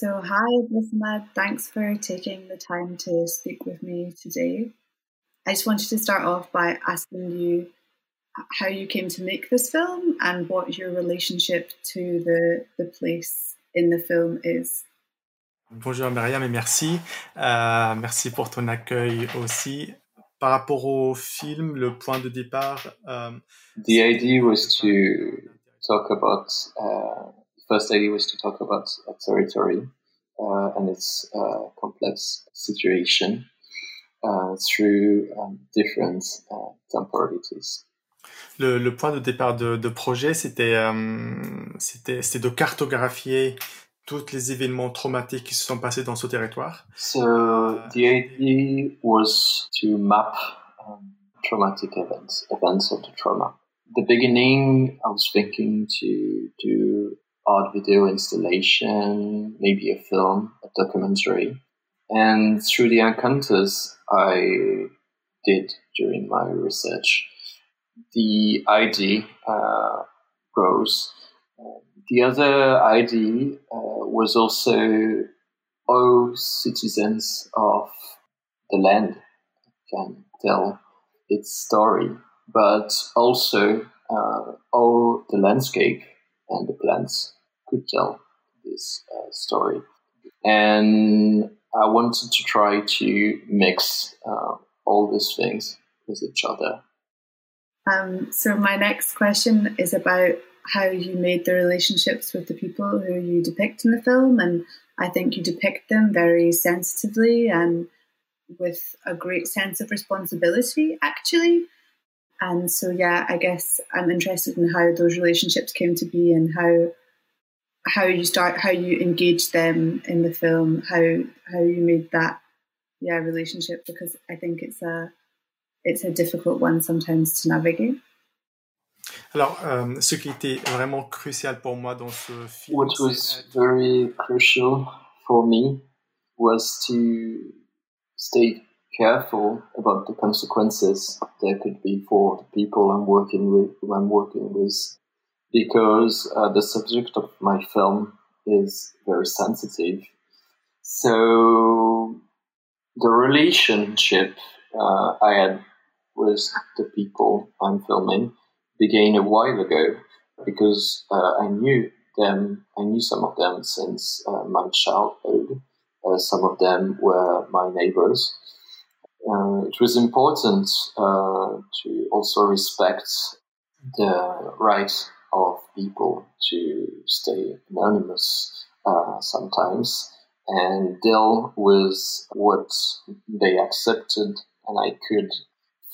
So, hi, Bisma. Thanks for taking the time to speak with me today. I just wanted to start off by asking you how you came to make this film and what your relationship to the, the place in the film is. Bonjour Myriam et merci. Euh, merci pour ton accueil aussi. Par rapport au film, le point de départ. Um, the idea was to talk about. Uh, first idea was to talk about a territory and its uh, complex situation uh, through um, different uh, temporalities. Le, le, point de départ de, de projet, c'était euh, c'était de cartographier tous les événements traumatiques qui se sont passés dans ce territoire. So the idea was to map um, traumatic events, events of the trauma. The beginning, I was thinking to do art video installation, maybe a film, a documentary. And through the encounters I did during my research, the idea uh, grows the other idea uh, was also all citizens of the land. Can tell its story, but also uh, all the landscape and the plants could tell this uh, story. And I wanted to try to mix uh, all these things with each other. Um, so my next question is about how you made the relationships with the people who you depict in the film. And I think you depict them very sensitively and with a great sense of responsibility, actually. And so, yeah, I guess I'm interested in how those relationships came to be and how how you start, how you engage them in the film, how how you made that yeah relationship because I think it's a it's a difficult one sometimes to navigate. Alors, euh, ce qui était vraiment crucial pour moi dans ce film. What was very crucial for me was to stay careful about the consequences there could be for the people I'm working with, who I'm working with, because uh, the subject of my film is very sensitive. So, the relationship uh, I had with the people I'm filming began a while ago because uh, I knew them. I knew some of them since uh, my childhood. Uh, some of them were my neighbors. Uh, it was important to also respect the right of people to stay anonymous uh, sometimes and deal with what they accepted and I could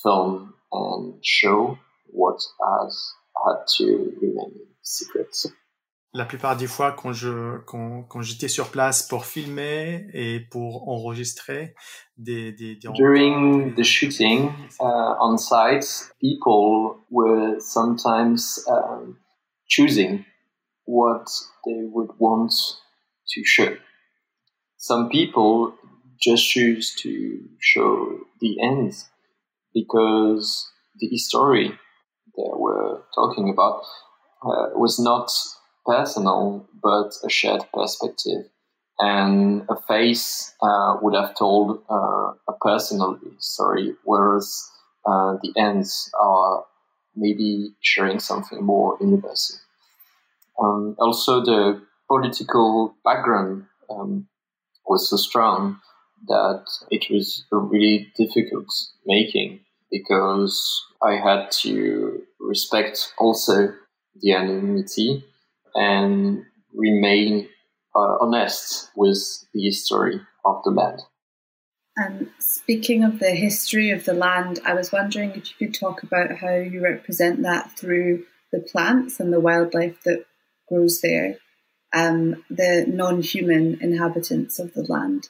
film and show what has had to remain secret. La plupart des fois, quand je quand, quand j'étais sur place pour filmer et pour enregistrer des, des, des during the shooting uh, on site, people were sometimes um, choosing what they would want to show. Some people just choose to show the ends because the story they were talking about uh, was not personal, but a shared perspective. And a face uh, would have told uh, a personal story, whereas uh, the ends are maybe sharing something more universal. Um, also, the political background um, was so strong that it was really difficult making because I had to respect also the anonymity and remain uh, honest with the history of the land. And speaking of the history of the land, I was wondering if you could talk about how you represent that through the plants and the wildlife that grows there, um, the non human inhabitants of the land.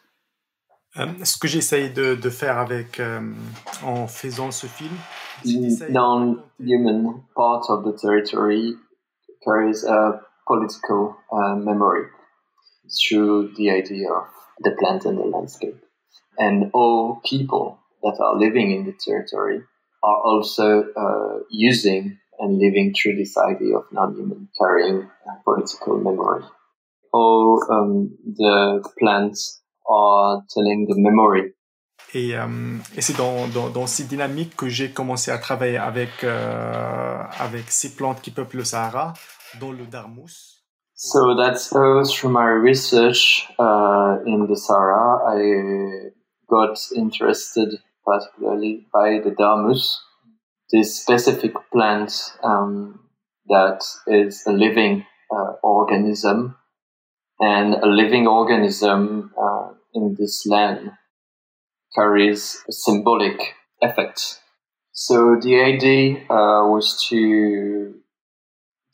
Euh, ce que j'essaye de, de, faire avec euh, en faisant ce film. Non-human part of the territory carries a political uh, memory through the idea of the plant and the landscape. And all people that are living in the territory are also uh, using and living through this idea of non-human carrying political memory. how um, the plants are telling the memory. Et, euh, et c'est dans, dans, dans, ces dynamiques que j'ai commencé à travailler avec, euh, avec ces plantes qui peuplent le Sahara, dont le darmous. So that's how through my research uh, in the Sahara, I got interested particularly by the darmous, this specific plant um, that is a living uh, organism and a living organism uh, in this land carries a symbolic effect. So the idea uh, was to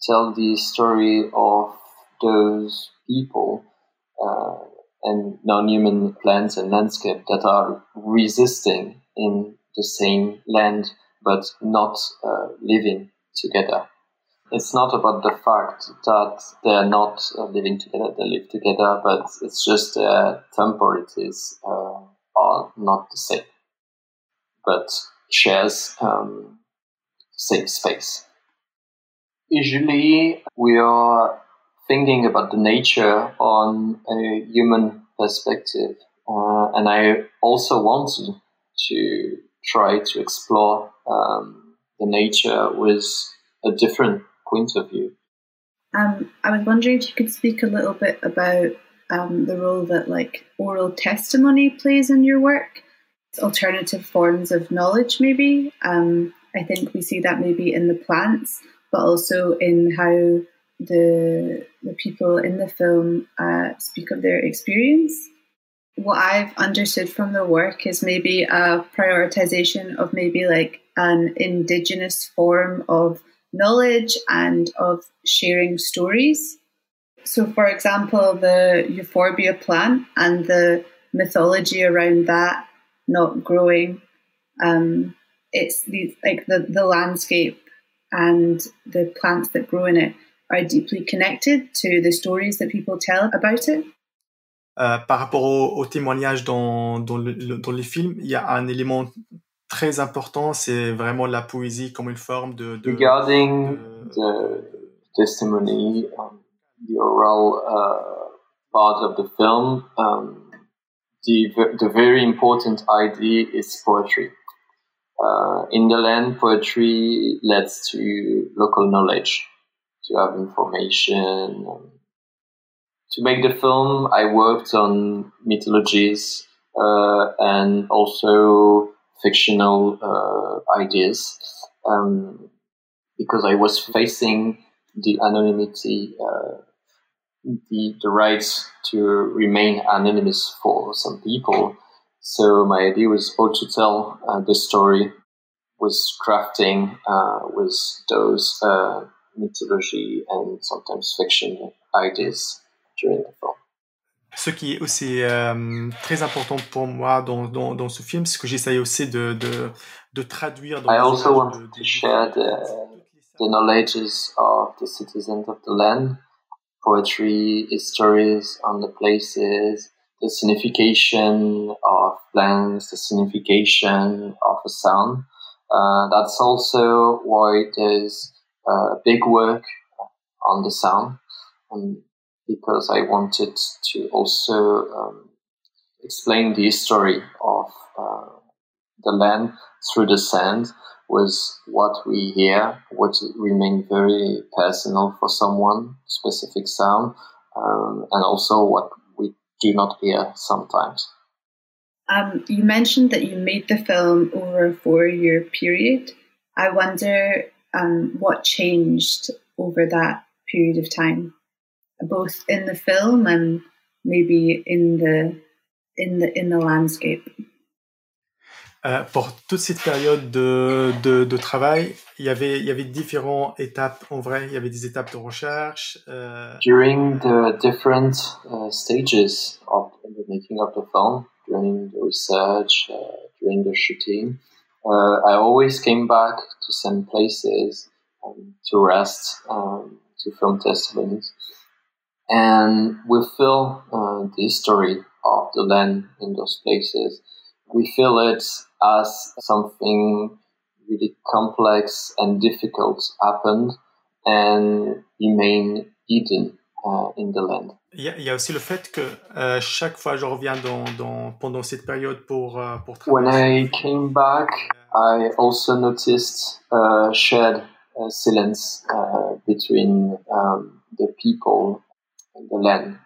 tell the story of those people uh, and non-human plants and landscape that are resisting in the same land but not uh, living together. It's not about the fact that they're not uh, living together, they live together, but it's just their temporalities uh, are not the same, but shares um, same space. Usually, we are thinking about the nature on a human perspective, uh, and I also wanted to try to explore um, the nature with a different point of view. Um, I was wondering if you could speak a little bit about um, the role that like oral testimony plays in your work, alternative forms of knowledge, maybe. Um, I think we see that maybe in the plants, but also in how the the people in the film uh, speak of their experience. What I've understood from the work is maybe a prioritization of maybe like an indigenous form of knowledge and of sharing stories. So, for example, the euphorbia plant and the mythology around that not growing. Um, it's the, like the, the landscape and the plants that grow in it are deeply connected to the stories that people tell about it? Euh, par rapport au, au témoignage dans, dans, le, dans les films, il y a un élément très important, c'est vraiment la poésie comme une forme de... de Regarding de, the testimony, um, the oral uh, part of the film, um, the, the very important idea is poetry. Uh, in the land, poetry leads to local knowledge, to have information. To make the film, I worked on mythologies uh, and also fictional uh, ideas um, because I was facing the anonymity, uh, the, the right to remain anonymous for some people. So my idea was how to tell uh, the story was crafting uh, with those uh, mythology and sometimes fiction ideas during the film. Ce qui est aussi euh, très important pour moi dans, dans, dans ce film, c'est que j'essaye aussi de, de, de traduire. Dans I also want de, to share the, the knowledges of the citizens of the land, poetry, stories on the places, the signification of plants, the signification of a sound. Uh, that's also why there's uh, big work on the sound. And because I wanted to also um, explain the history of uh, the land through the sand was what we hear, what remain very personal for someone, specific sound, um, and also what we do not hear sometimes. Um, you mentioned that you made the film over a four-year period. I wonder um, what changed over that period of time. both in the film and maybe in the in the in the landscape. Euh, pour toute cette période de, de, de, travail, il y avait il y avait différentes étapes en vrai. Il y avait des étapes de recherche. Euh... During the different uh, stages of the making of the film, during the research, uh, during the shooting, uh, I always came back to some places um, to rest, um, to film testimonies. and we feel uh, the history of the land in those places. We feel it as something really complex and difficult happened and remain hidden uh, in the land. Il y, a, y a aussi le fait que euh, chaque fois je reviens dans, dans, pendant cette période pour, euh, pour When I came back, I also noticed a shared uh, silence uh, between um, the people and the land.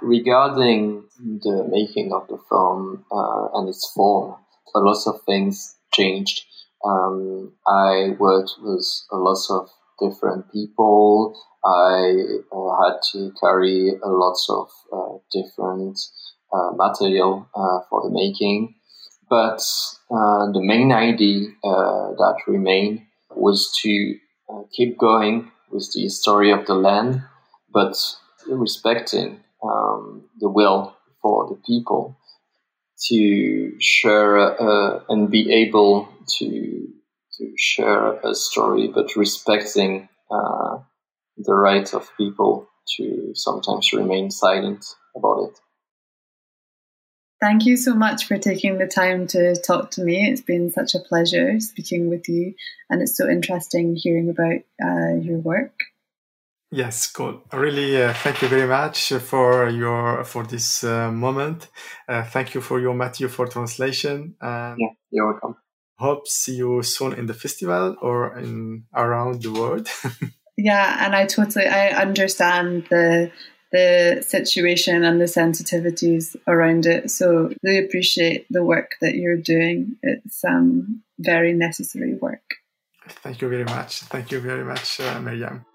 Regarding the making of the film uh, and its form, a lot of things changed. Um, I worked with a lot of different people. I uh, had to carry a lot of uh, different uh, material uh, for the making. But uh, the main idea that remained was to keep going with the story of the land, but respecting um, the will for the people to share uh, and be able to to share a story, but respecting uh, the right of people to sometimes remain silent about it. Thank you so much for taking the time to talk to me. It's been such a pleasure speaking with you, and it's so interesting hearing about uh, your work. Yes, cool. Really, uh, thank you very much for your for this uh, moment. Uh, thank you for your Matthew for translation. And yeah, you're welcome. Hope see you soon in the festival or in around the world. yeah, and I totally I understand the the situation and the sensitivities around it. So really appreciate the work that you're doing. It's um, very necessary work. Thank you very much. Thank you very much, uh, Miriam.